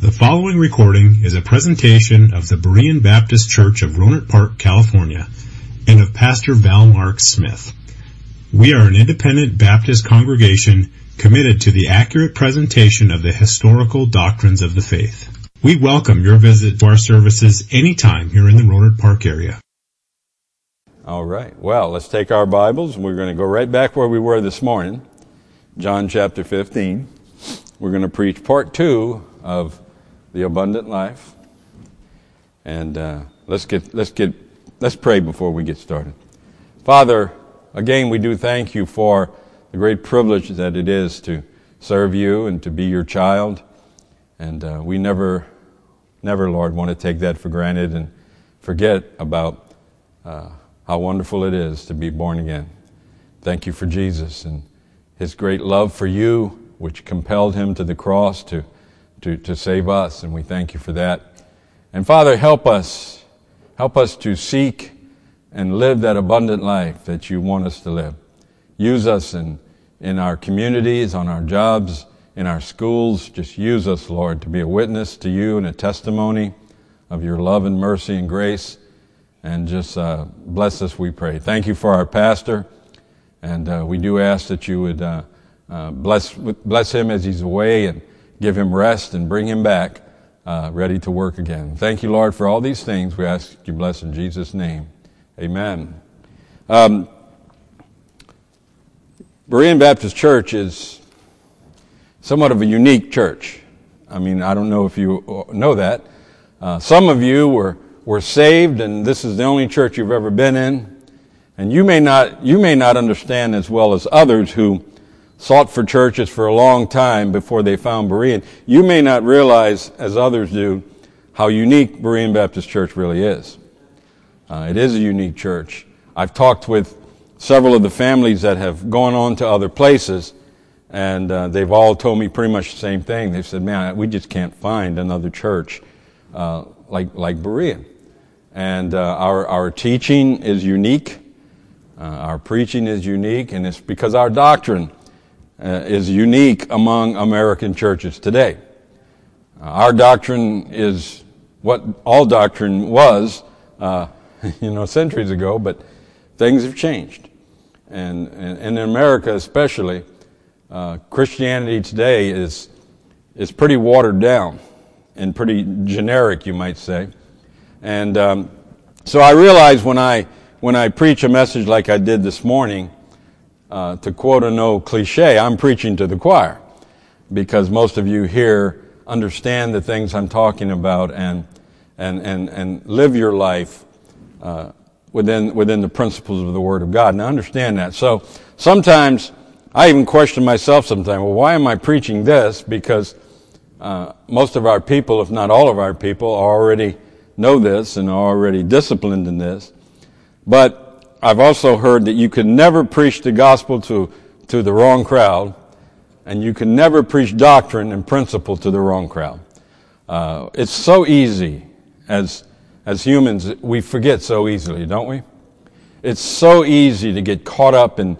The following recording is a presentation of the Berean Baptist Church of Rohnert Park, California, and of Pastor Val Mark Smith. We are an independent Baptist congregation committed to the accurate presentation of the historical doctrines of the faith. We welcome your visit to our services anytime here in the Rohnert Park area. All right. Well, let's take our Bibles. We're going to go right back where we were this morning, John chapter 15. We're going to preach part two of the abundant life. And uh, let's get let's get let's pray before we get started. Father, again we do thank you for the great privilege that it is to serve you and to be your child. And uh, we never, never, Lord, want to take that for granted and forget about uh, how wonderful it is to be born again. Thank you for Jesus and his great love for you, which compelled him to the cross to to, to save us, and we thank you for that. And Father, help us, help us to seek and live that abundant life that you want us to live. Use us in, in our communities, on our jobs, in our schools. Just use us, Lord, to be a witness to you and a testimony of your love and mercy and grace. And just uh, bless us, we pray. Thank you for our pastor. And uh, we do ask that you would uh, uh bless, bless him as he's away and give him rest and bring him back uh, ready to work again. Thank you, Lord, for all these things. We ask you bless in Jesus' name. Amen. Um, Berean Baptist Church is somewhat of a unique church. I mean, I don't know if you know that. Uh, some of you were, were saved, and this is the only church you've ever been in. And you may not, you may not understand as well as others who sought for churches for a long time before they found Berean. You may not realize, as others do, how unique Berean Baptist Church really is. Uh, it is a unique church. I've talked with several of the families that have gone on to other places, and uh, they've all told me pretty much the same thing. They've said, "Man, we just can't find another church uh, like like Berean." And uh, our our teaching is unique, uh, our preaching is unique, and it's because our doctrine uh, is unique among American churches today. Uh, our doctrine is what all doctrine was, uh, you know, centuries ago, but things have changed. And, and, in America especially, uh, Christianity today is, is pretty watered down and pretty generic, you might say. And um, so I realize when I, when I preach a message like I did this morning, uh, to quote an old cliche, I'm preaching to the choir because most of you here understand the things I'm talking about and, and, and, and live your life uh, within, within the principles of the Word of God. Now understand that. So sometimes I even question myself sometimes, well, why am I preaching this? Because uh, most of our people, if not all of our people, already know this and are already disciplined in this. But I've also heard that you can never preach the gospel to, to the wrong crowd, and you can never preach doctrine and principle to the wrong crowd. Uh, it's so easy as, as humans, we forget so easily, don't we? It's so easy to get caught up in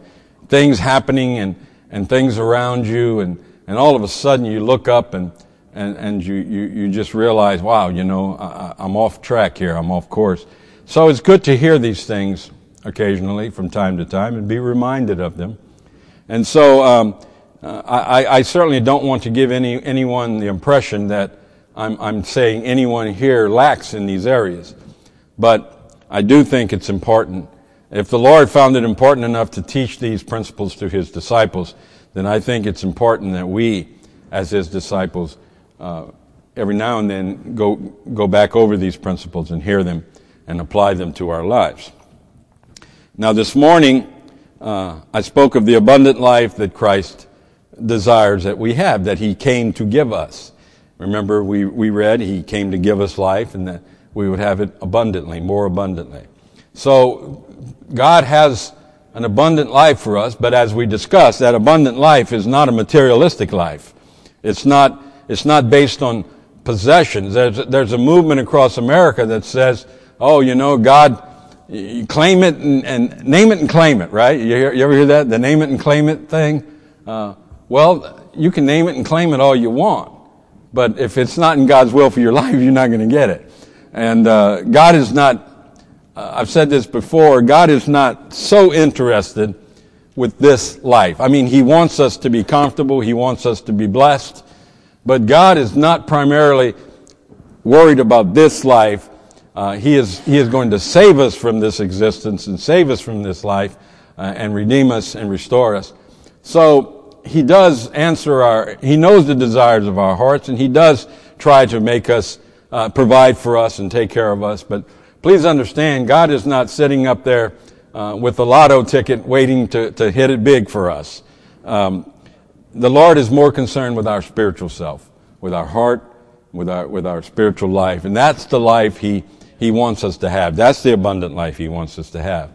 things happening and, and things around you, and, and all of a sudden you look up and, and, and you, you, you just realize, wow, you know, I, I'm off track here, I'm off course. So it's good to hear these things occasionally from time to time and be reminded of them. And so um, uh, I, I, certainly don't want to give any, anyone the impression that I'm, I'm saying anyone here lacks in these areas. But I do think it's important. If the Lord found it important enough to teach these principles to his disciples, then I think it's important that we, as his disciples, uh, every now and then go, go back over these principles and hear them and apply them to our lives. Now, this morning, uh, I spoke of the abundant life that Christ desires that we have, that He came to give us. Remember, we, we read He came to give us life and that we would have it abundantly, more abundantly. So, God has an abundant life for us, but as we discussed, that abundant life is not a materialistic life. It's not, it's not based on possessions. There's, there's a movement across America that says, oh, you know, God, you claim it and, and, name it and claim it, right? You, hear, you, ever hear that? The name it and claim it thing? Uh, well, you can name it and claim it all you want. but if it's not in God's will for your life, you're not going to get it. And uh, God is not, uh, I've said this before, God is not so interested with this life. I mean, He wants us to be comfortable, He wants us to be blessed, but God is not primarily worried about this life. Uh, he, is, he is going to save us from this existence and save us from this life uh, and redeem us and restore us. So He does answer our, He knows the desires of our hearts and He does try to make us uh, provide for us and take care of us. But please understand, God is not sitting up there uh, with a lotto ticket waiting to, to hit it big for us. Um, the Lord is more concerned with our spiritual self, with our heart, with our, with our spiritual life. And that's the life He, He wants us to have. That's the abundant life He wants us to have.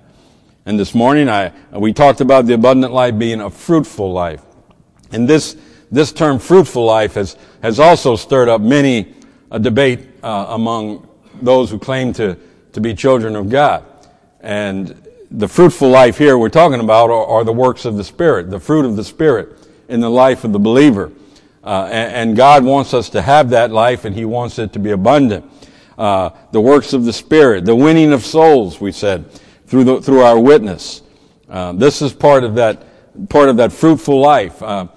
And this morning I, we talked about the abundant life being a fruitful life. And this, this term fruitful life has, has also stirred up many a debate uh, among those who claim to, to be children of God. And the fruitful life here we're talking about are, are the works of the Spirit, the fruit of the Spirit in the life of the believer. Uh, and, and, God wants us to have that life and He wants it to be abundant. Uh, the works of the Spirit, the winning of souls, we said, through, the, through our witness. Uh, this is part of that, part of that fruitful life. Uh,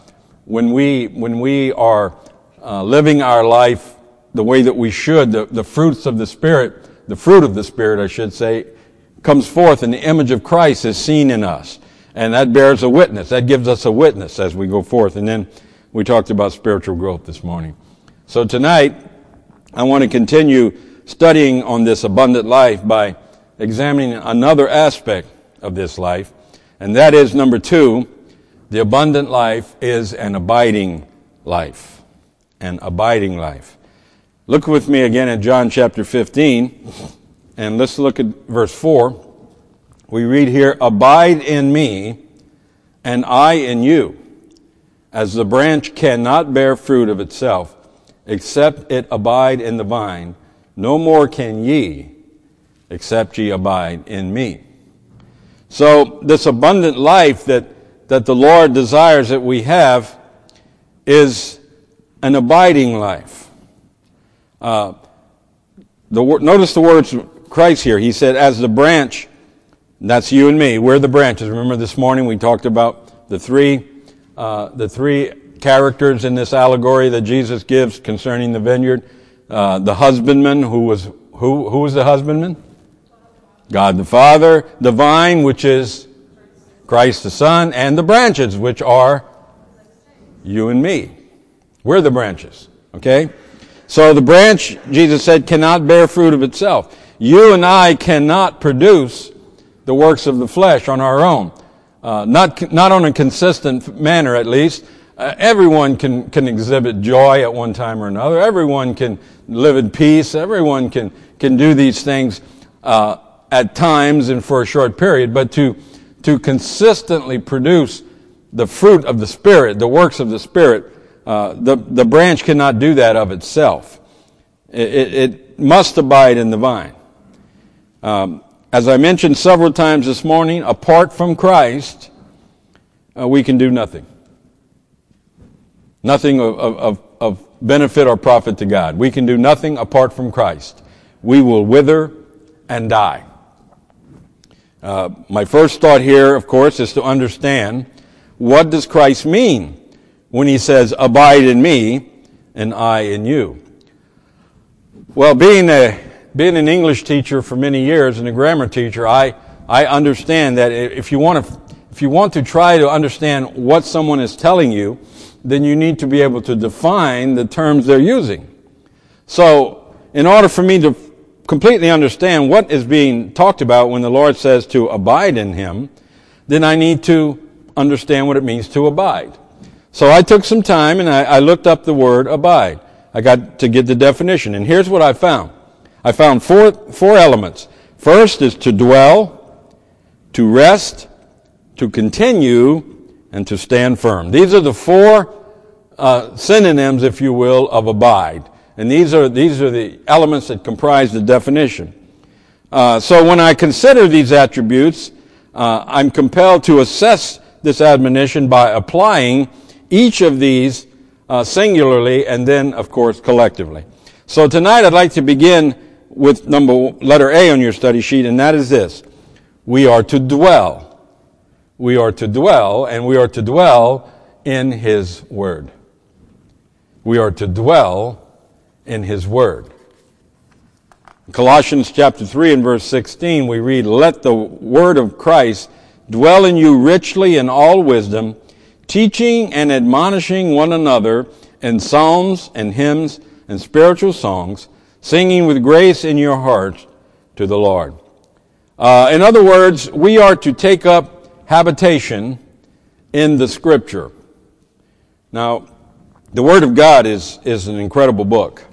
when we, when we are uh, living our life the way that we should, the, the fruits of the Spirit, the fruit of the Spirit, I should say, comes forth and the image of Christ is seen in us. And that bears a witness. That gives us a witness as we go forth. And then we talked about spiritual growth this morning. So tonight, I want to continue studying on this abundant life by examining another aspect of this life. And that is number two, the abundant life is an abiding life. An abiding life. Look with me again at John chapter 15, and let's look at verse 4. We read here, Abide in me, and I in you, as the branch cannot bear fruit of itself, except it abide in the vine. No more can ye, except ye abide in me. So, this abundant life that, that the Lord desires that we have is an abiding life. Uh, the, notice the words Christ here. He said, as the branch, that's you and me. We're the branches. Remember this morning we talked about the three, uh, the three characters in this allegory that Jesus gives concerning the vineyard. Uh, the husbandman who was, who, who was the husbandman? God the Father. The vine, which is Christ the Son. And the branches, which are you and me. We're the branches. Okay? So the branch, Jesus said, cannot bear fruit of itself. You and I cannot produce the works of the flesh on our own. Uh, not, not on a consistent manner, at least. Uh, everyone can, can exhibit joy at one time or another. Everyone can live in peace. Everyone can, can do these things uh, at times and for a short period. But to, to consistently produce the fruit of the Spirit, the works of the Spirit, uh, the, the branch cannot do that of itself. It, it, it must abide in the vine. Um, as I mentioned several times this morning, apart from Christ, uh, we can do nothing. Nothing of, of, of benefit or profit to God. We can do nothing apart from Christ. We will wither and die. Uh, my first thought here, of course, is to understand what does Christ mean when he says, abide in me and I in you. Well, being a, being an English teacher for many years and a grammar teacher, I, I understand that if you want to, if you want to try to understand what someone is telling you, then you need to be able to define the terms they're using. So, in order for me to completely understand what is being talked about when the Lord says to abide in Him, then I need to understand what it means to abide. So I took some time and I, I looked up the word abide. I got to get the definition. And here's what I found. I found four, four elements. First is to dwell, to rest, to continue, and to stand firm. These are the four uh, synonyms, if you will, of abide. And these are, these are the elements that comprise the definition. Uh, so when I consider these attributes, uh, I'm compelled to assess this admonition by applying each of these uh, singularly and then, of course, collectively. So tonight I'd like to begin with number letter A on your study sheet, and that is this: we are to dwell. We are to dwell, and we are to dwell in His Word. We are to dwell in His Word. Colossians chapter 3 and verse 16, we read, Let the word of Christ dwell in you richly in all wisdom, teaching and admonishing one another in psalms and hymns and spiritual songs, singing with grace in your hearts to the Lord. Uh, in other words, we are to take up habitation in the Scripture. Now, the Word of God is, is an incredible book.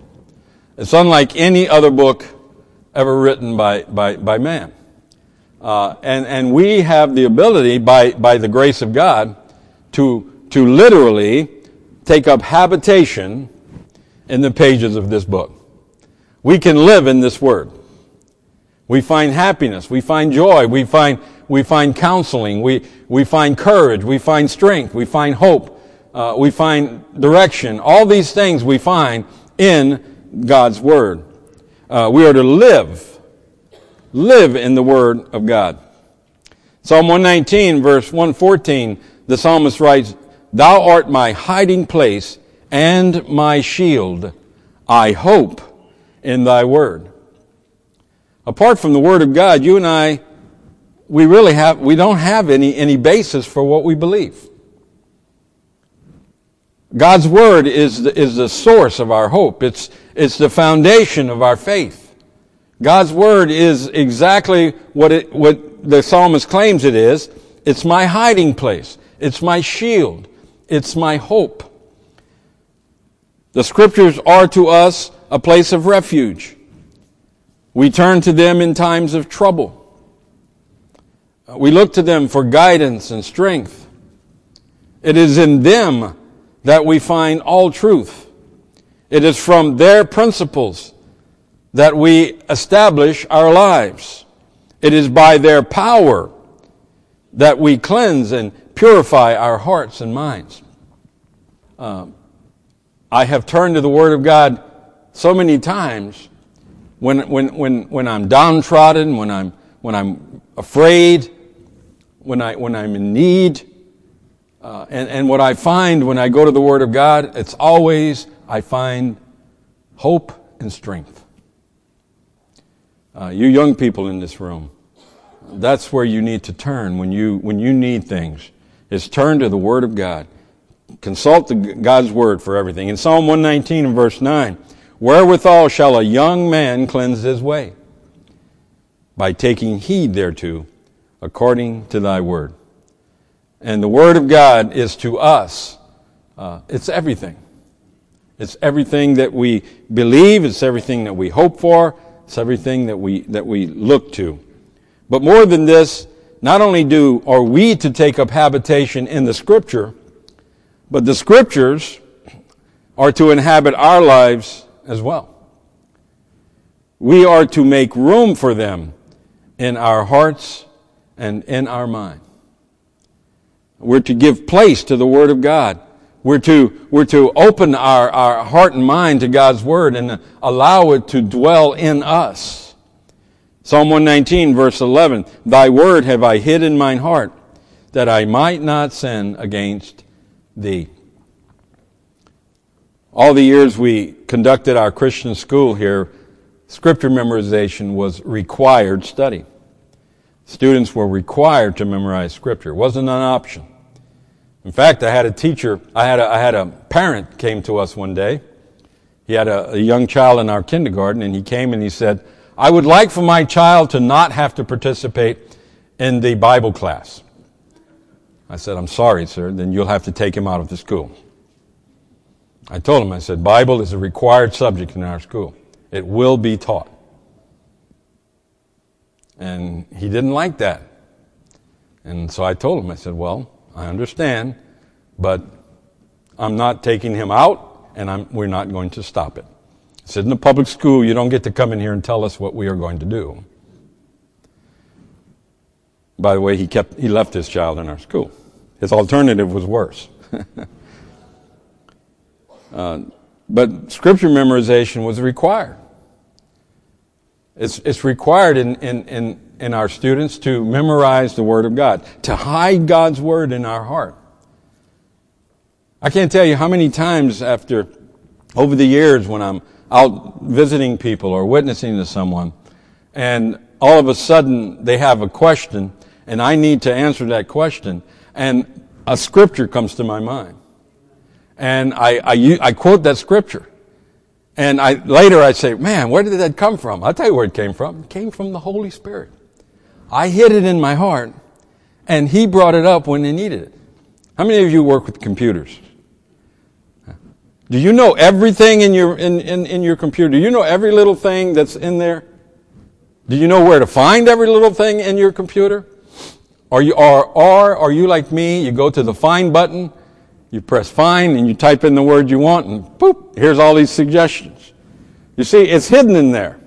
It's unlike any other book ever written by, by, by man. Uh, and, and we have the ability, by, by the grace of God, to, to literally take up habitation in the pages of this book. We can live in this word. We find happiness. We find joy. We find, we find counseling. We, we find courage. We find strength. We find hope. Uh, we find direction. All these things we find in God's word. Uh, we are to live, live in the Word of God. Psalm 119, verse 114, the psalmist writes, Thou art my hiding place and my shield. I hope in thy word. Apart from the word of God, you and I, we really have, we don't have any, any basis for what we believe. God's word is the, is the source of our hope. It's, it's the foundation of our faith. God's word is exactly what it, what the psalmist claims it is. It's my hiding place. It's my shield. It's my hope. The scriptures are to us a place of refuge. We turn to them in times of trouble. We look to them for guidance and strength. It is in them that we find all truth. It is from their principles that we establish our lives. It is by their power that we cleanse and purify our hearts and minds. Uh, I have turned to the Word of God so many times when, when, when, when I'm downtrodden, when I'm, when I'm afraid, when, I, when I'm in need, uh, and, and what I find when I go to the Word of God, it's always, I find hope and strength. Uh, you young people in this room, that's where you need to turn when you, when you need things, is turn to the Word of God. Consult the, God's Word for everything. In Psalm 119 and verse 9, wherewithal shall a young man cleanse his way? By taking heed thereto, according to thy word. And the Word of God is to us, uh, it's everything. It's everything that we believe, it's everything that we hope for, it's everything that we, that we look to. But more than this, not only do are we to take up habitation in the Scripture, but the Scriptures are to inhabit our lives as well. We are to make room for them in our hearts and in our mind. We're to give place to the Word of God. We're to, we're to open our, our heart and mind to God's Word and allow it to dwell in us. Psalm 119 verse 11, Thy Word have I hid in mine heart, that I might not sin against Thee. All the years we conducted our Christian school here, scripture memorization was required study. Students were required to memorize scripture. It wasn't an option. In fact, I had a teacher, I had a, I had a parent came to us one day. He had a, a young child in our kindergarten and he came and he said, I would like for my child to not have to participate in the Bible class. I said, I'm sorry, sir, then you'll have to take him out of the school. I told him, I said, Bible is a required subject in our school. It will be taught. And he didn't like that. And so I told him, I said, well, I understand, but I'm not taking him out and I'm, we're not going to stop it. I said, in the public school, you don't get to come in here and tell us what we are going to do. By the way, he kept, he left his child in our school. His alternative was worse. Uh, but scripture memorization was required. It's, it's required in, in, in, in our students to memorize the Word of God, to hide God's Word in our heart. I can't tell you how many times after, over the years when I'm out visiting people or witnessing to someone, and all of a sudden they have a question, and I need to answer that question, and a scripture comes to my mind. And I, I, I quote that scripture. And I, later I'd say, man, where did that come from? I'll tell you where it came from. It came from the Holy Spirit. I hid it in my heart, and He brought it up when He needed it. How many of you work with computers? Do you know everything in your, in, in, in your computer? Do you know every little thing that's in there? Do you know where to find every little thing in your computer? Are you, or, or are you like me? You go to the find button, you press find, and you type in the word you want, and boop, here's all these suggestions. You see, it's hidden in there.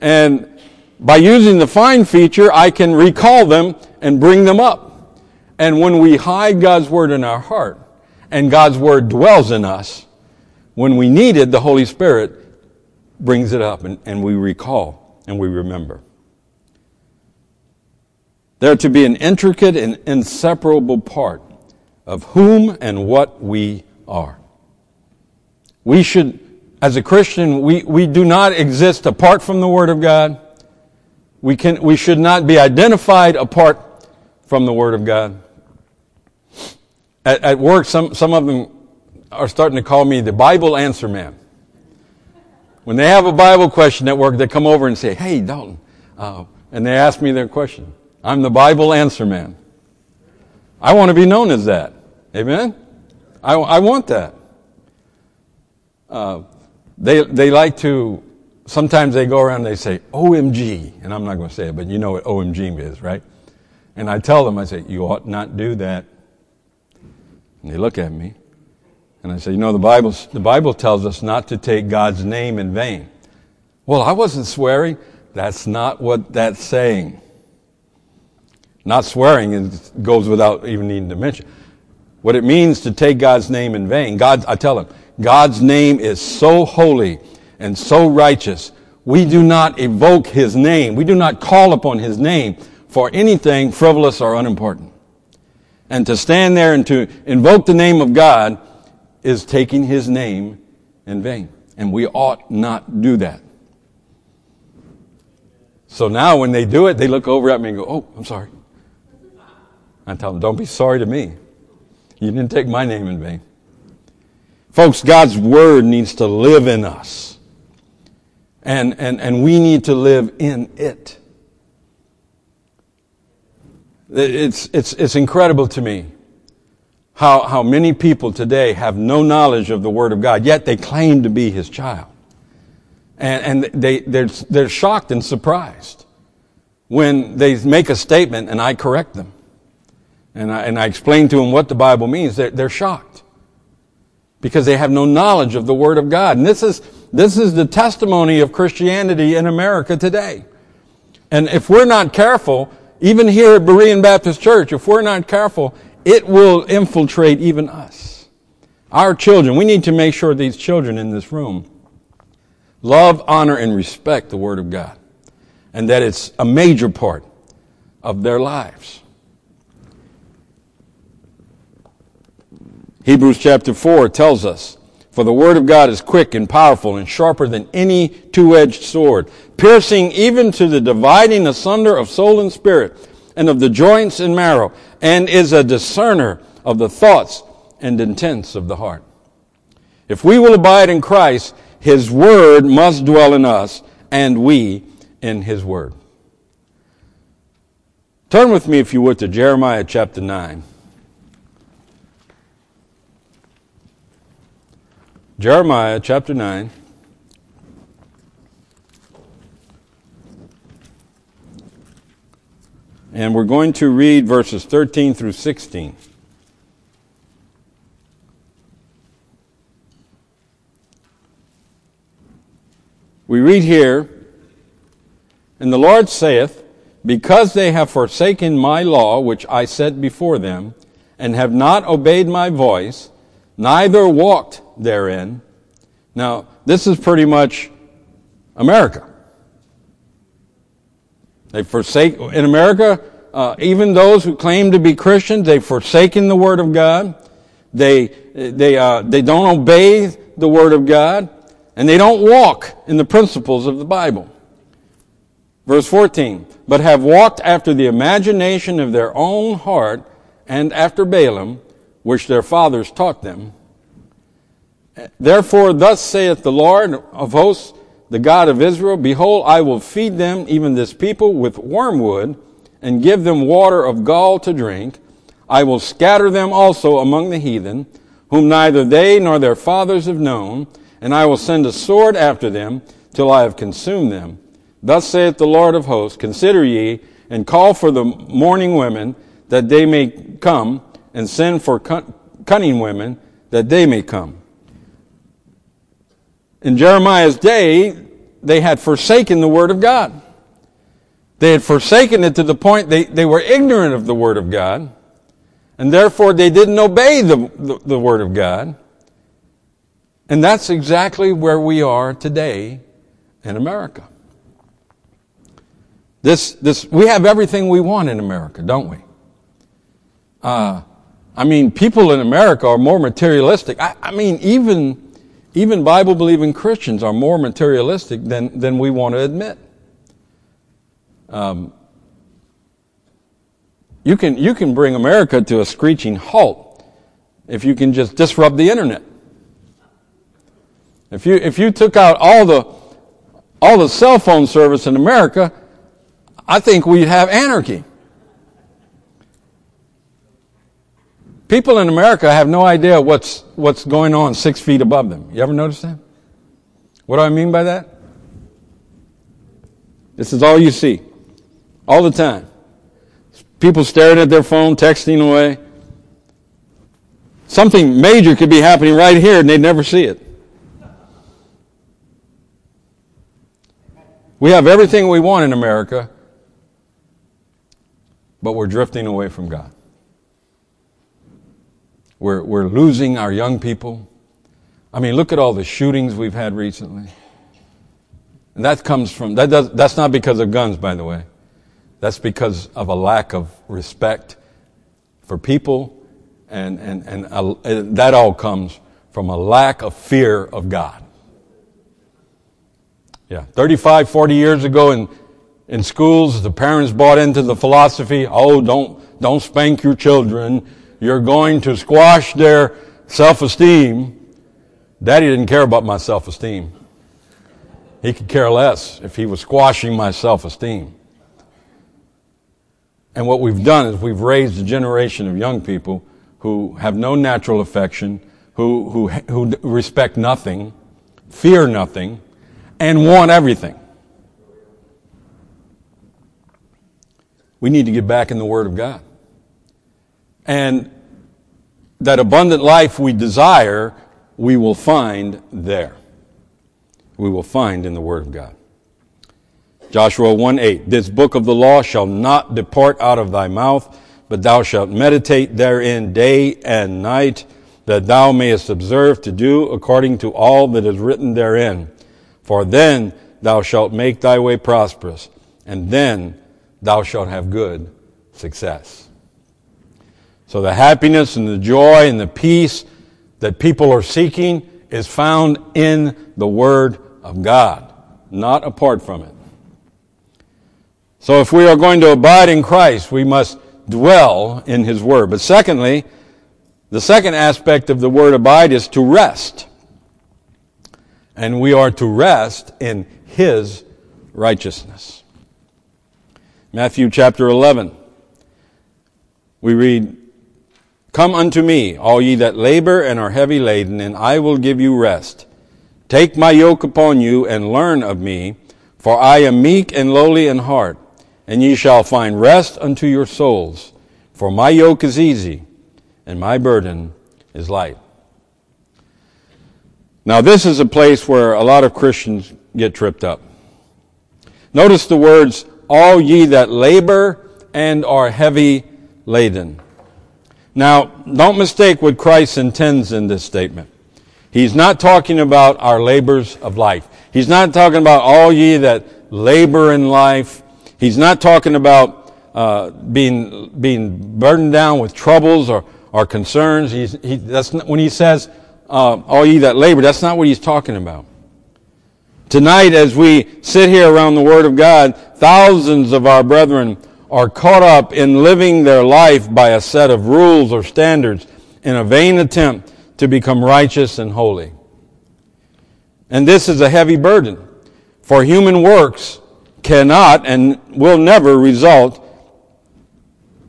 And by using the find feature, I can recall them and bring them up. And when we hide God's word in our heart, and God's word dwells in us, when we need it, the Holy Spirit brings it up and, and we recall and we remember. They're to be an intricate and inseparable part of whom and what we are. We should, as a Christian, we, we do not exist apart from the Word of God. We, can, we should not be identified apart from the Word of God. At, at work, some, some of them are starting to call me the Bible answer man. When they have a Bible question at work, they come over and say, Hey, Dalton, uh, and they ask me their question. I'm the Bible answer man. I want to be known as that. Amen? I, I want that. Uh, they, they like to, sometimes they go around and they say, OMG. And I'm not going to say it, but you know what OMG is, right? And I tell them, I say, you ought not do that. And they look at me. And I say, you know, the Bible, the Bible tells us not to take God's name in vain. Well, I wasn't swearing. That's not what that's saying. Not swearing is, goes without even needing to mention. What it means to take God's name in vain. God, I tell them, God's name is so holy and so righteous. We do not evoke His name. We do not call upon His name for anything frivolous or unimportant. And to stand there and to invoke the name of God is taking his name in vain. And we ought not do that. So now when they do it, they look over at me and go, Oh, I'm sorry. I tell them, Don't be sorry to me. You didn't take my name in vain. Folks, God's word needs to live in us. And, and, and we need to live in it. It's, it's, it's incredible to me how, how many people today have no knowledge of the Word of God, yet they claim to be His child. And, and they, they're, they're shocked and surprised when they make a statement and I correct them. And I, and I explain to them what the Bible means. They're, they're shocked because they have no knowledge of the Word of God. And this is, this is the testimony of Christianity in America today. And if we're not careful, even here at Berean Baptist Church, if we're not careful, it will infiltrate even us. Our children, we need to make sure these children in this room love, honor, and respect the Word of God. And that it's a major part of their lives. Hebrews chapter 4 tells us for the word of God is quick and powerful and sharper than any two-edged sword, piercing even to the dividing asunder of soul and spirit and of the joints and marrow, and is a discerner of the thoughts and intents of the heart. If we will abide in Christ, His word must dwell in us, and we in His word. Turn with me, if you would, to Jeremiah chapter 9. Jeremiah chapter 9. And we're going to read verses 13 through 16. We read here, And the Lord saith, Because they have forsaken my law, which I set before them, and have not obeyed my voice, neither walked therein. Now, this is pretty much America. They forsake, in America, uh, even those who claim to be Christians, they've forsaken the Word of God. They, they, uh, they don't obey the Word of God. And they don't walk in the principles of the Bible. Verse 14, but have walked after the imagination of their own heart and after Baalim, which their fathers taught them. Therefore, thus saith the Lord of hosts, the God of Israel, Behold, I will feed them, even this people, with wormwood, and give them water of gall to drink. I will scatter them also among the heathen, whom neither they nor their fathers have known, and I will send a sword after them, till I have consumed them. Thus saith the Lord of hosts, Consider ye, and call for the mourning women, that they may come, and send for cunning women, that they may come. In Jeremiah's day, they had forsaken the Word of God. They had forsaken it to the point they, they were ignorant of the Word of God, and therefore they didn't obey the, the, the Word of God. And that's exactly where we are today in America. This, this, we have everything we want in America, don't we? Uh, I mean, people in America are more materialistic. I, I mean, even, even Bible believing Christians are more materialistic than, than we want to admit. Um, you can, you can bring America to a screeching halt if you can just disrupt the internet. If you, if you took out all the, all the cell phone service in America, I think we'd have anarchy. People in America have no idea what's, what's going on six feet above them. You ever notice that? What do I mean by that? This is all you see. All the time. People staring at their phone, texting away. Something major could be happening right here and they'd never see it. We have everything we want in America, but we're drifting away from God. We're, we're losing our young people. I mean, look at all the shootings we've had recently. And that comes from, that does, that's not because of guns, by the way. That's because of a lack of respect for people, and, and, and a, that all comes from a lack of fear of God. Yeah, 35, 40 years ago in, in schools, the parents bought into the philosophy, oh, don't, don't spank your children you're going to squash their self-esteem. Daddy didn't care about my self-esteem. He could care less if he was squashing my self-esteem. And what we've done is we've raised a generation of young people who have no natural affection, who, who, who respect nothing, fear nothing, and want everything. We need to get back in the Word of God. And that abundant life we desire, we will find there. We will find in the Word of God. Joshua 1 8. This book of the law shall not depart out of thy mouth, but thou shalt meditate therein day and night, that thou mayest observe to do according to all that is written therein. For then thou shalt make thy way prosperous, and then thou shalt have good success. So the happiness and the joy and the peace that people are seeking is found in the Word of God, not apart from it. So if we are going to abide in Christ, we must dwell in His Word. But secondly, the second aspect of the word abide is to rest. And we are to rest in His righteousness. Matthew chapter 11. We read, Come unto me, all ye that labor and are heavy laden, and I will give you rest. Take my yoke upon you and learn of me, for I am meek and lowly in heart, and ye shall find rest unto your souls. For my yoke is easy, and my burden is light. Now this is a place where a lot of Christians get tripped up. Notice the words, all ye that labor and are heavy laden. Now, don't mistake what Christ intends in this statement. He's not talking about our labors of life. He's not talking about all ye that labor in life. He's not talking about uh, being being burdened down with troubles or, or concerns. He's, he, that's not, when he says uh, all ye that labor, that's not what he's talking about. Tonight, as we sit here around the Word of God, thousands of our brethren are caught up in living their life by a set of rules or standards in a vain attempt to become righteous and holy. And this is a heavy burden, for human works cannot and will never result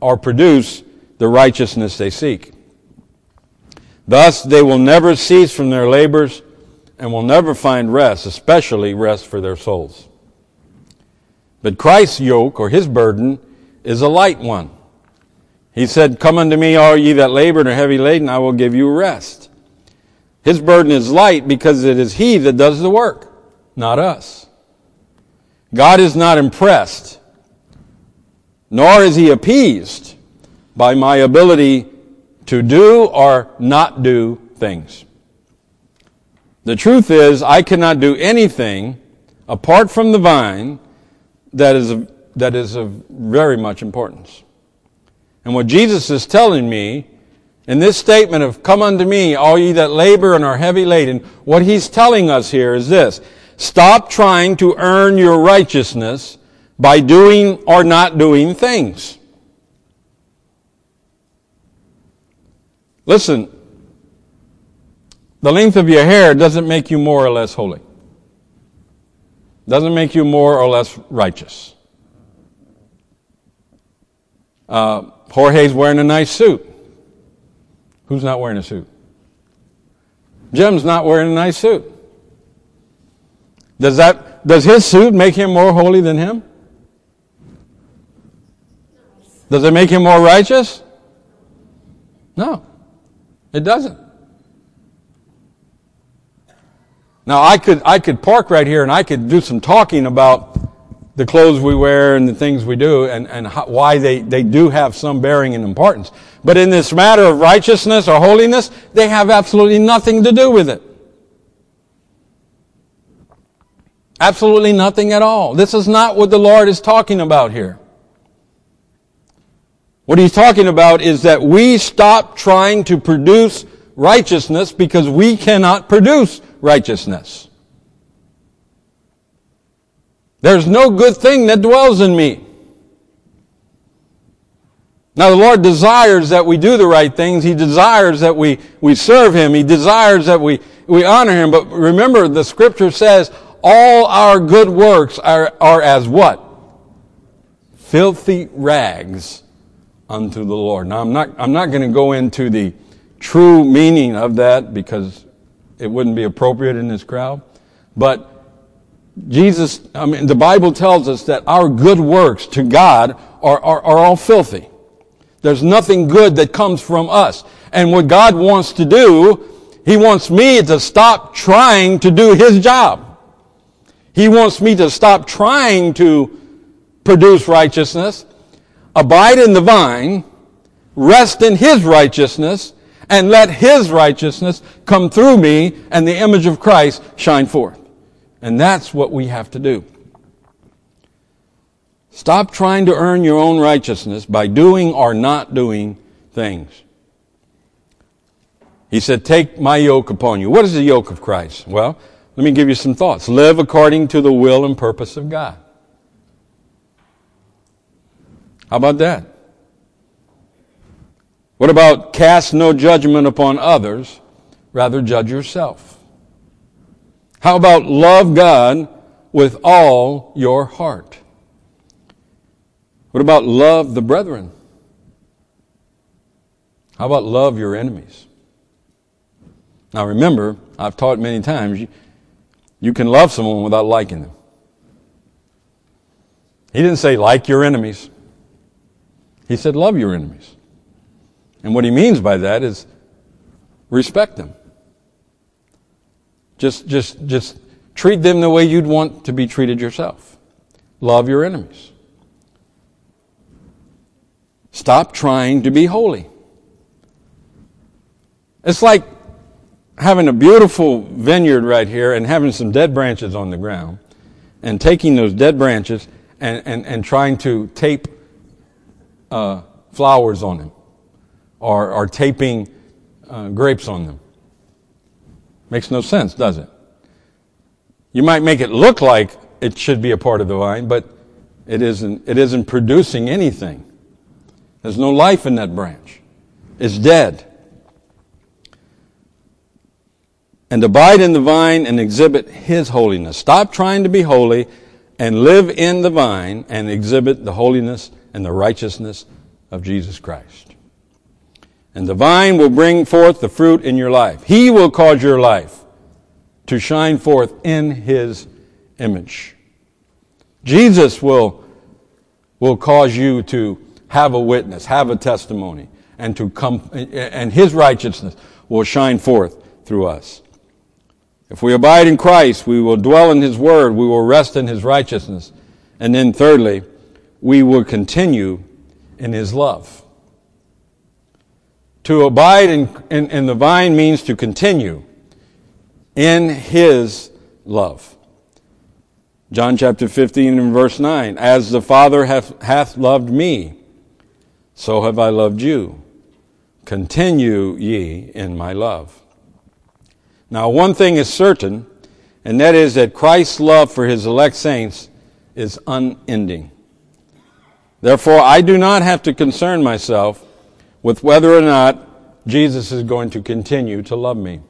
or produce the righteousness they seek. Thus, they will never cease from their labors and will never find rest, especially rest for their souls. But Christ's yoke or his burden is a light one. He said, Come unto me, all ye that labor and are heavy laden, I will give you rest. His burden is light because it is he that does the work, not us. God is not impressed, nor is he appeased by my ability to do or not do things. The truth is, I cannot do anything apart from the vine that is that is of very much importance. And what Jesus is telling me in this statement of come unto me, all ye that labor and are heavy laden, what he's telling us here is this. Stop trying to earn your righteousness by doing or not doing things. Listen, the length of your hair doesn't make you more or less holy. Doesn't make you more or less righteous. Uh, Jorge's wearing a nice suit. Who's not wearing a suit? Jim's not wearing a nice suit. Does that, does his suit make him more holy than him? Does it make him more righteous? No, it doesn't. Now I could, I could park right here and I could do some talking about the clothes we wear and the things we do and, and how, why they, they do have some bearing and importance. But in this matter of righteousness or holiness, they have absolutely nothing to do with it. Absolutely nothing at all. This is not what the Lord is talking about here. What he's talking about is that we stop trying to produce righteousness because we cannot produce righteousness. There's no good thing that dwells in me. Now the Lord desires that we do the right things. He desires that we, we serve Him. He desires that we, we honor Him. But remember, the scripture says all our good works are, are as what? Filthy rags unto the Lord. Now I'm not, I'm not going to go into the true meaning of that because it wouldn't be appropriate in this crowd. But Jesus, I mean, the Bible tells us that our good works to God are, are, are all filthy. There's nothing good that comes from us. And what God wants to do, He wants me to stop trying to do His job. He wants me to stop trying to produce righteousness, abide in the vine, rest in His righteousness, and let His righteousness come through me and the image of Christ shine forth. And that's what we have to do. Stop trying to earn your own righteousness by doing or not doing things. He said, Take my yoke upon you. What is the yoke of Christ? Well, let me give you some thoughts. Live according to the will and purpose of God. How about that? What about cast no judgment upon others, rather judge yourself? How about love God with all your heart? What about love the brethren? How about love your enemies? Now remember, I've taught many times, you, can love someone without liking them. He didn't say like your enemies. He said love your enemies. And what he means by that is respect them. Just, just, just treat them the way you'd want to be treated yourself. Love your enemies. Stop trying to be holy. It's like, having a beautiful vineyard right here and having some dead branches on the ground and taking those dead branches and, and, and trying to tape uh, flowers on them or, or taping uh, grapes on them. Makes no sense, does it? You might make it look like it should be a part of the vine, but it isn't, it isn't producing anything. There's no life in that branch. It's dead. And abide in the vine and exhibit His holiness. Stop trying to be holy and live in the vine and exhibit the holiness and the righteousness of Jesus Christ. And the vine will bring forth the fruit in your life. He will cause your life to shine forth in His image. Jesus will, will cause you to have a witness, have a testimony, and to come, and His righteousness will shine forth through us. If we abide in Christ, we will dwell in His Word, we will rest in His righteousness, and then thirdly, we will continue in His love. To abide in, in, in the vine means to continue in His love. John chapter 15 and verse 9. As the Father hath, hath loved me, so have I loved you. Continue ye in my love. Now, one thing is certain, and that is that Christ's love for his elect saints is unending. Therefore, I do not have to concern myself with whether or not Jesus is going to continue to love me.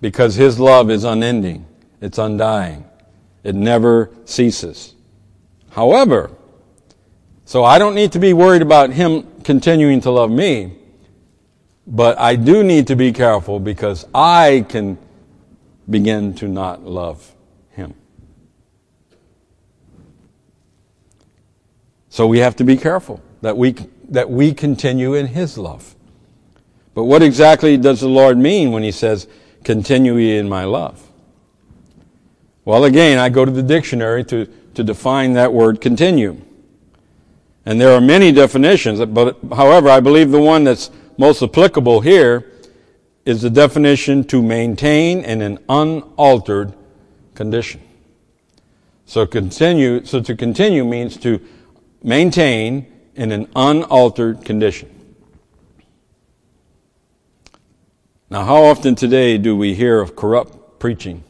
Because his love is unending. It's undying. It never ceases. However, so I don't need to be worried about him continuing to love me, but I do need to be careful because I can begin to not love him. So we have to be careful that we, that we continue in his love. But what exactly does the Lord mean when he says, continue ye in my love? Well, again, I go to the dictionary to, to define that word continue. And there are many definitions, but however, I believe the one that's most applicable here is the definition to maintain in an unaltered condition. So continue, so to continue means to maintain in an unaltered condition. Now, how often today do we hear of corrupt preaching?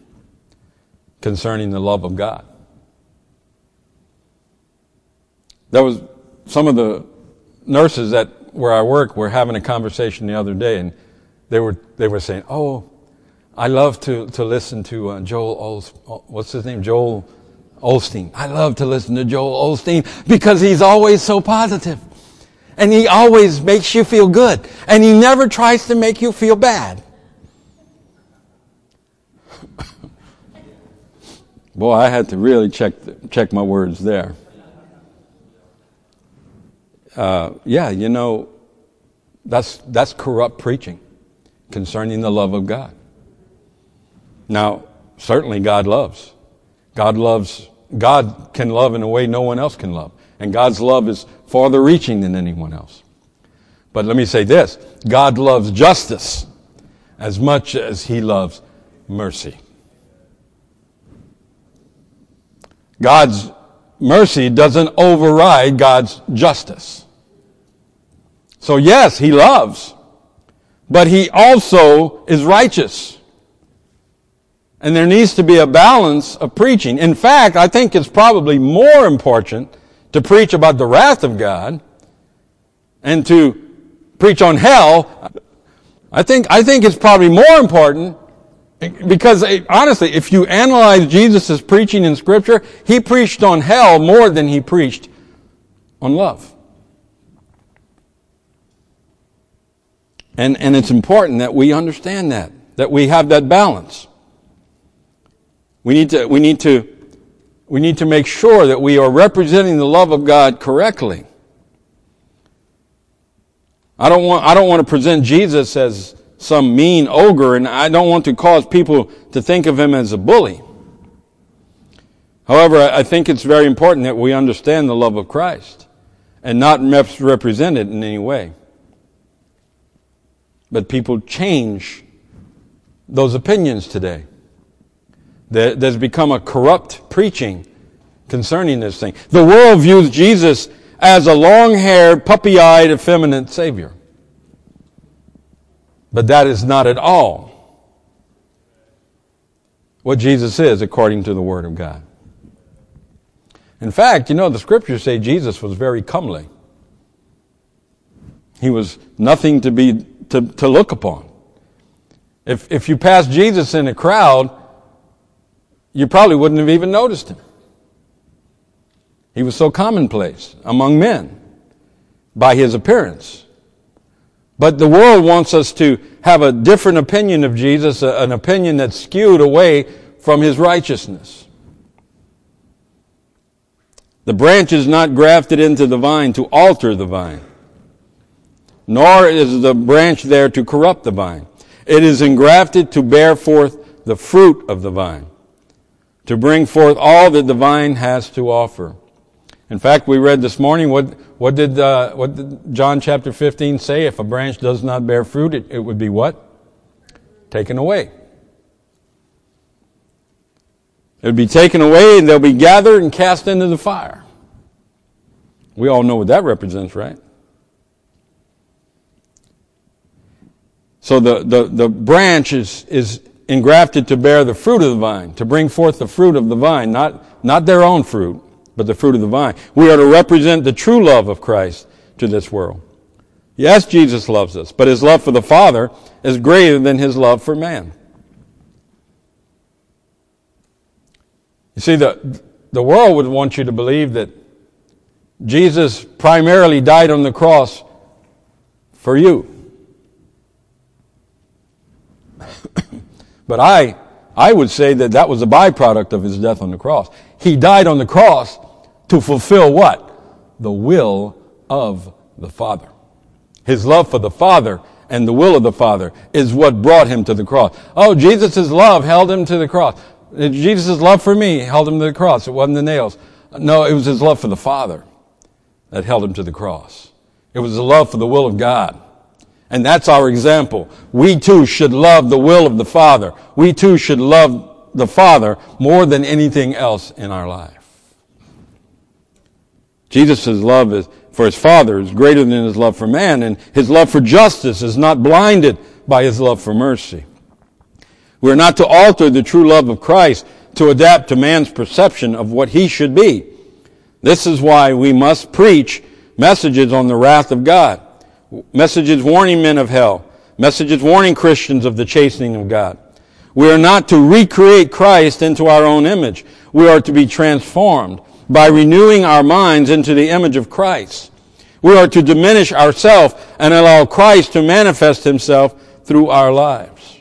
concerning the love of God. There was some of the nurses that where I work were having a conversation the other day, and they were they were saying, "Oh, I love to to listen to uh, Joel what's his name, Joel Osteen. I love to listen to Joel Osteen because he's always so positive, and he always makes you feel good, and he never tries to make you feel bad." Boy, I had to really check check my words there. Uh, yeah, you know, that's that's corrupt preaching concerning the love of God. Now, certainly God loves. God loves. God can love in a way no one else can love, and God's love is farther reaching than anyone else. But let me say this: God loves justice as much as He loves mercy. God's mercy doesn't override God's justice. So yes, He loves, but He also is righteous. And there needs to be a balance of preaching. In fact, I think it's probably more important to preach about the wrath of God and to preach on hell. I think, I think it's probably more important because eh, honestly, if you analyze Jesus' preaching in scripture, he preached on hell more than he preached on love. And, and it's important that we understand that, that we have that balance. We need to, we need to, we need to make sure that we are representing the love of God correctly. I don't want, I don't want to present Jesus as some mean ogre, and I don't want to cause people to think of him as a bully. However, I think it's very important that we understand the love of Christ and not misrepresent it in any way. But people change those opinions today. There's become a corrupt preaching concerning this thing. The world views Jesus as a long-haired, puppy-eyed, effeminate Savior. But that is not at all what Jesus is according to the Word of God. In fact, you know, the scriptures say Jesus was very comely. He was nothing to be, to, to look upon. If, if you pass Jesus in a crowd, you probably wouldn't have even noticed him. He was so commonplace among men by his appearance. But the world wants us to have a different opinion of Jesus, an opinion that's skewed away from his righteousness. The branch is not grafted into the vine to alter the vine, nor is the branch there to corrupt the vine. It is engrafted to bear forth the fruit of the vine, to bring forth all that the vine has to offer. In fact, we read this morning what, what, did, uh, what did John chapter 15 say? If a branch does not bear fruit, it, it would be what? Taken away. It would be taken away and they'll be gathered and cast into the fire. We all know what that represents, right? So the, the, the branch is, is engrafted to bear the fruit of the vine, to bring forth the fruit of the vine, not, not their own fruit but the fruit of the vine. We are to represent the true love of Christ to this world. Yes, Jesus loves us, but his love for the Father is greater than his love for man. You see, the, the world would want you to believe that Jesus primarily died on the cross for you. But I, I would say that that was a byproduct of his death on the cross. He died on the cross to fulfill what? The will of the Father. His love for the Father and the will of the Father is what brought him to the cross. Oh, Jesus' love held him to the cross. Jesus' love for me held him to the cross. It wasn't the nails. No, it was his love for the Father that held him to the cross. It was the love for the will of God. And that's our example. We too should love the will of the Father. We too should love the Father more than anything else in our life. Jesus' love for his Father is greater than his love for man, and his love for justice is not blinded by his love for mercy. We are not to alter the true love of Christ to adapt to man's perception of what he should be. This is why we must preach messages on the wrath of God, messages warning men of hell, messages warning Christians of the chastening of God. We are not to recreate Christ into our own image. We are to be transformed by renewing our minds into the image of Christ. We are to diminish ourselves and allow Christ to manifest himself through our lives.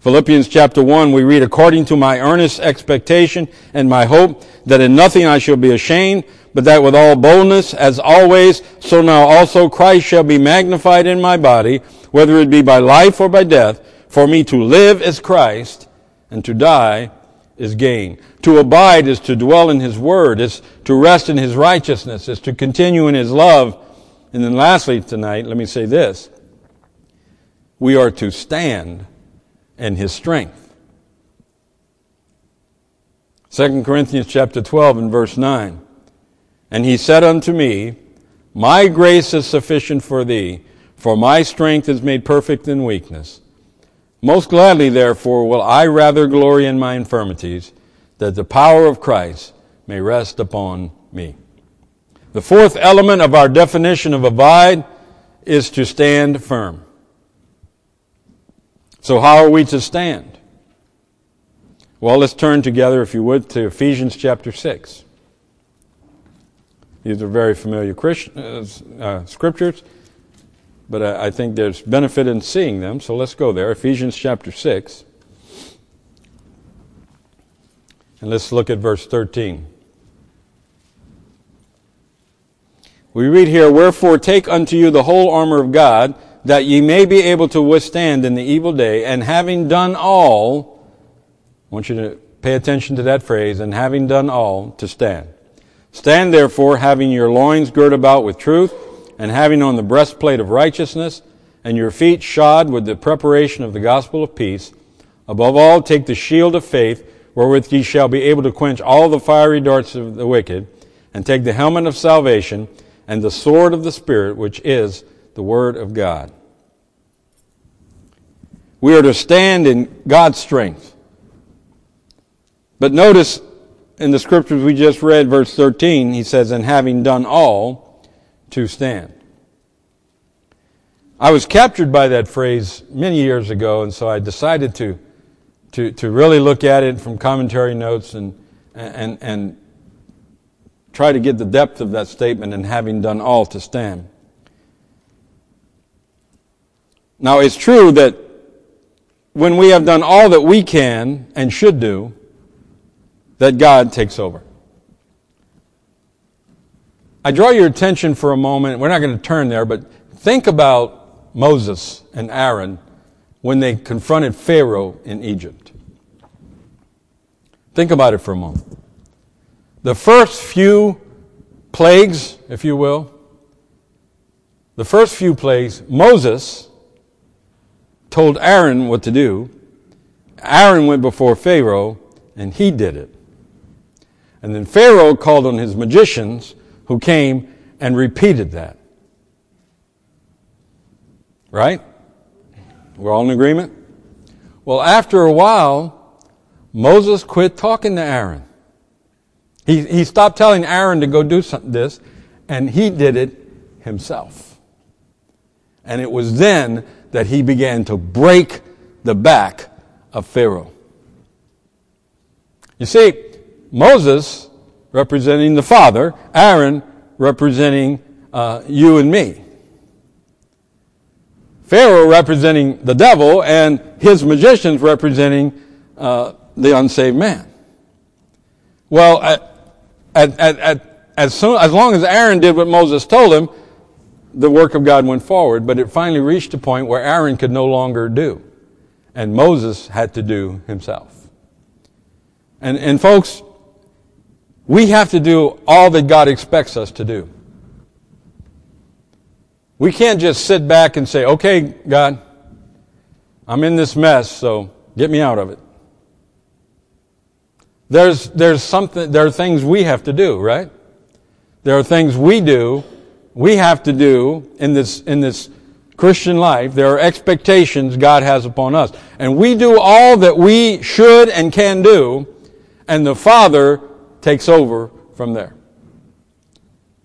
Philippians chapter 1, we read, according to my earnest expectation and my hope that in nothing I shall be ashamed, but that with all boldness, as always, so now also Christ shall be magnified in my body, whether it be by life or by death, for me to live is Christ, and to die is gain. To abide is to dwell in His Word, is to rest in His righteousness, is to continue in His love. And then lastly tonight, let me say this. We are to stand in His strength. 2 Corinthians chapter 12 and verse 9. And He said unto me, My grace is sufficient for thee, for my strength is made perfect in weakness. Most gladly, therefore, will I rather glory in my infirmities, that the power of Christ may rest upon me. The fourth element of our definition of abide is to stand firm. So how are we to stand? Well, let's turn together, if you would, to Ephesians chapter 6. These are very familiar uh, uh, scriptures but I, I think there's benefit in seeing them, so let's go there. Ephesians chapter 6. And let's look at verse 13. We read here, Wherefore take unto you the whole armor of God, that ye may be able to withstand in the evil day, and having done all, I want you to pay attention to that phrase, and having done all, to stand. Stand therefore, having your loins girt about with truth, and having on the breastplate of righteousness, and your feet shod with the preparation of the gospel of peace. Above all, take the shield of faith, wherewith ye shall be able to quench all the fiery darts of the wicked, and take the helmet of salvation and the sword of the Spirit, which is the Word of God. We are to stand in God's strength. But notice in the scriptures we just read, verse 13, he says, and having done all, to stand. I was captured by that phrase many years ago, and so I decided to, to, to really look at it from commentary notes and, and, and try to get the depth of that statement and having done all to stand. Now, it's true that when we have done all that we can and should do, that God takes over. I draw your attention for a moment. We're not going to turn there, but think about Moses and Aaron when they confronted Pharaoh in Egypt. Think about it for a moment. The first few plagues, if you will, the first few plagues, Moses told Aaron what to do. Aaron went before Pharaoh and he did it. And then Pharaoh called on his magicians who came and repeated that. Right? We're all in agreement? Well, after a while, Moses quit talking to Aaron. He, he stopped telling Aaron to go do some, this, and he did it himself. And it was then that he began to break the back of Pharaoh. You see, Moses representing the Father, Aaron representing uh, you and me. Pharaoh representing the devil, and his magicians representing uh, the unsaved man. Well, at, at, at, as, soon, as long as Aaron did what Moses told him, the work of God went forward, but it finally reached a point where Aaron could no longer do, and Moses had to do himself. And, and folks, we have to do all that God expects us to do. We can't just sit back and say, okay, God, I'm in this mess, so get me out of it. There's, there's something, there are things we have to do, right? There are things we do, we have to do in this, in this Christian life. There are expectations God has upon us. And we do all that we should and can do, and the Father takes over from there.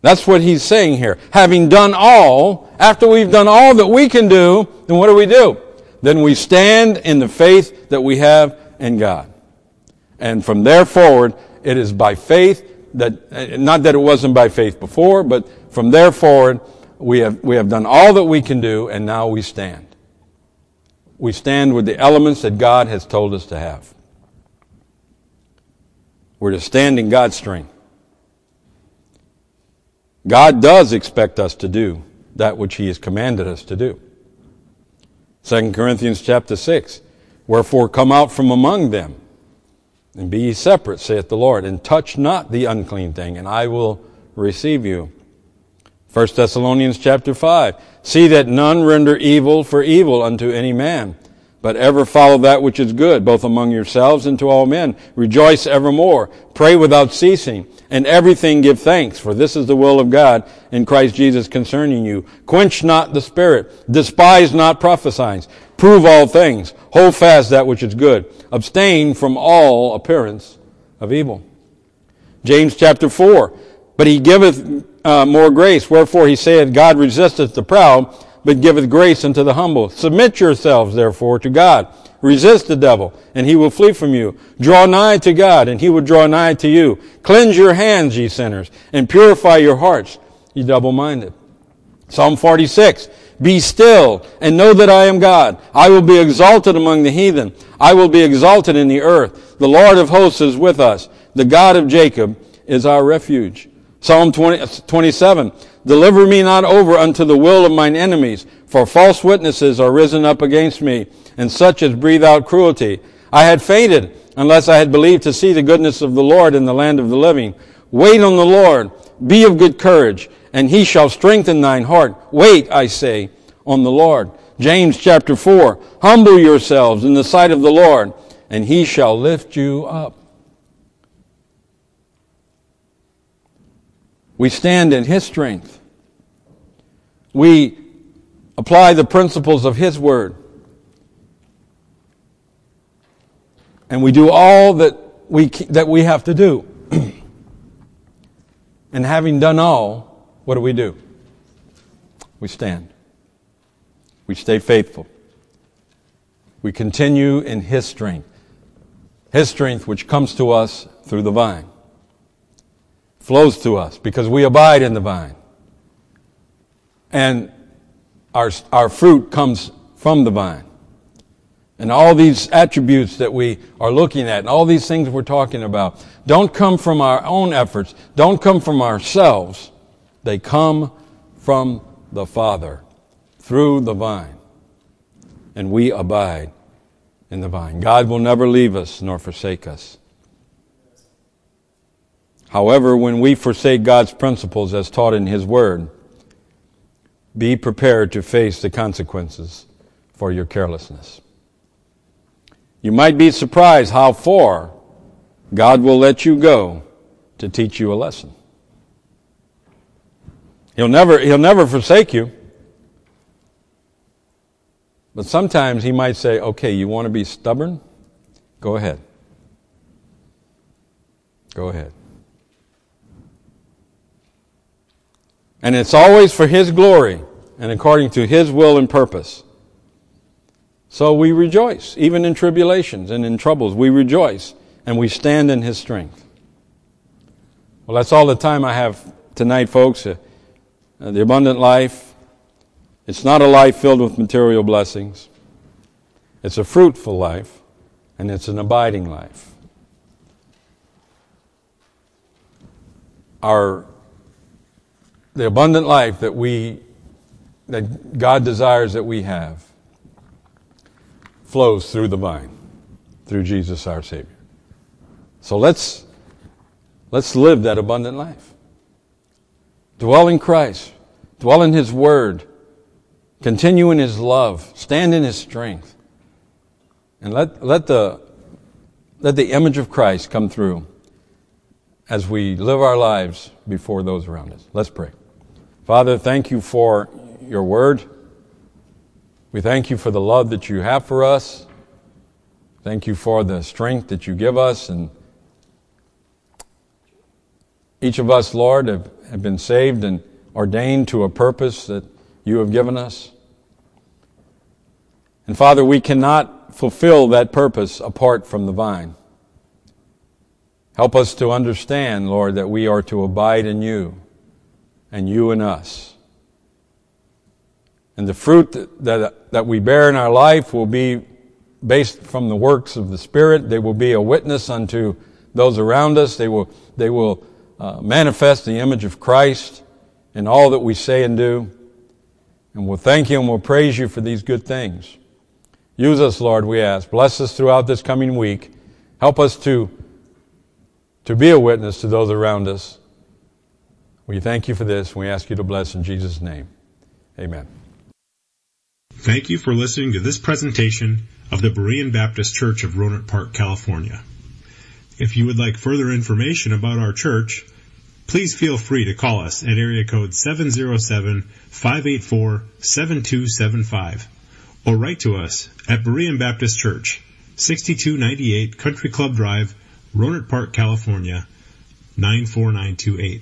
That's what he's saying here. Having done all, after we've done all that we can do, then what do we do? Then we stand in the faith that we have in God. And from there forward, it is by faith that, not that it wasn't by faith before, but from there forward, we have, we have done all that we can do, and now we stand. We stand with the elements that God has told us to have. We're to stand in God's strength. God does expect us to do that which He has commanded us to do. 2 Corinthians chapter 6. Wherefore come out from among them, and be ye separate, saith the Lord, and touch not the unclean thing, and I will receive you. 1 Thessalonians chapter 5. See that none render evil for evil unto any man, but ever follow that which is good, both among yourselves and to all men. Rejoice evermore. Pray without ceasing. And everything give thanks, for this is the will of God in Christ Jesus concerning you. Quench not the spirit. Despise not prophesying. Prove all things. Hold fast that which is good. Abstain from all appearance of evil. James chapter 4. But he giveth uh, more grace. Wherefore he saith, God resisteth the proud, but giveth grace unto the humble. Submit yourselves, therefore, to God. Resist the devil, and he will flee from you. Draw nigh to God, and he will draw nigh to you. Cleanse your hands, ye sinners, and purify your hearts, ye double-minded. Psalm 46. Be still, and know that I am God. I will be exalted among the heathen. I will be exalted in the earth. The Lord of hosts is with us. The God of Jacob is our refuge. Psalm 20, uh, 27. Deliver me not over unto the will of mine enemies, for false witnesses are risen up against me, and such as breathe out cruelty. I had fainted unless I had believed to see the goodness of the Lord in the land of the living. Wait on the Lord, be of good courage, and he shall strengthen thine heart. Wait, I say, on the Lord. James chapter 4, humble yourselves in the sight of the Lord, and he shall lift you up. We stand in his strength. We apply the principles of his word. And we do all that we, that we have to do. and having done all, what do we do? We stand. We stay faithful. We continue in His strength. His strength, which comes to us through the vine, flows to us because we abide in the vine. And our, our fruit comes from the vine. And all these attributes that we are looking at and all these things we're talking about don't come from our own efforts, don't come from ourselves. They come from the Father through the vine. And we abide in the vine. God will never leave us nor forsake us. However, when we forsake God's principles as taught in His Word, be prepared to face the consequences for your carelessness. You might be surprised how far God will let you go to teach you a lesson. He'll never, he'll never forsake you. But sometimes he might say, okay, you want to be stubborn? Go ahead. Go ahead. And it's always for his glory and according to his will and purpose. So we rejoice, even in tribulations and in troubles. We rejoice and we stand in his strength. Well, that's all the time I have tonight, folks. Uh, the abundant life it's not a life filled with material blessings. It's a fruitful life, and it's an abiding life. Our, the abundant life that we, that God desires that we have, flows through the vine, through Jesus our Savior. So let's, let's live that abundant life. Dwell in Christ. Dwell in His Word. Continue in His love. Stand in His strength. And let, let, the, let the image of Christ come through as we live our lives before those around us. Let's pray. Father, thank you for your word. We thank you for the love that you have for us. Thank you for the strength that you give us. And each of us, Lord, have, have been saved and ordained to a purpose that you have given us. And Father, we cannot fulfill that purpose apart from the vine. Help us to understand, Lord, that we are to abide in you and you in us. And the fruit that, that, that we bear in our life will be based from the works of the Spirit. They will be a witness unto those around us. They will, they will uh, manifest the image of Christ in all that we say and do. And we'll thank you and we'll praise you for these good things. Use us, Lord, we ask. Bless us throughout this coming week. Help us to, to be a witness to those around us. We thank you for this we ask you to bless in Jesus' name. Amen. Thank you for listening to this presentation of the Berean Baptist Church of Rohnert Park, California. If you would like further information about our church, please feel free to call us at area code 707-584-7275 or write to us at Berean Baptist Church, 6298 Country Club Drive, Rohnert Park, California, 94928.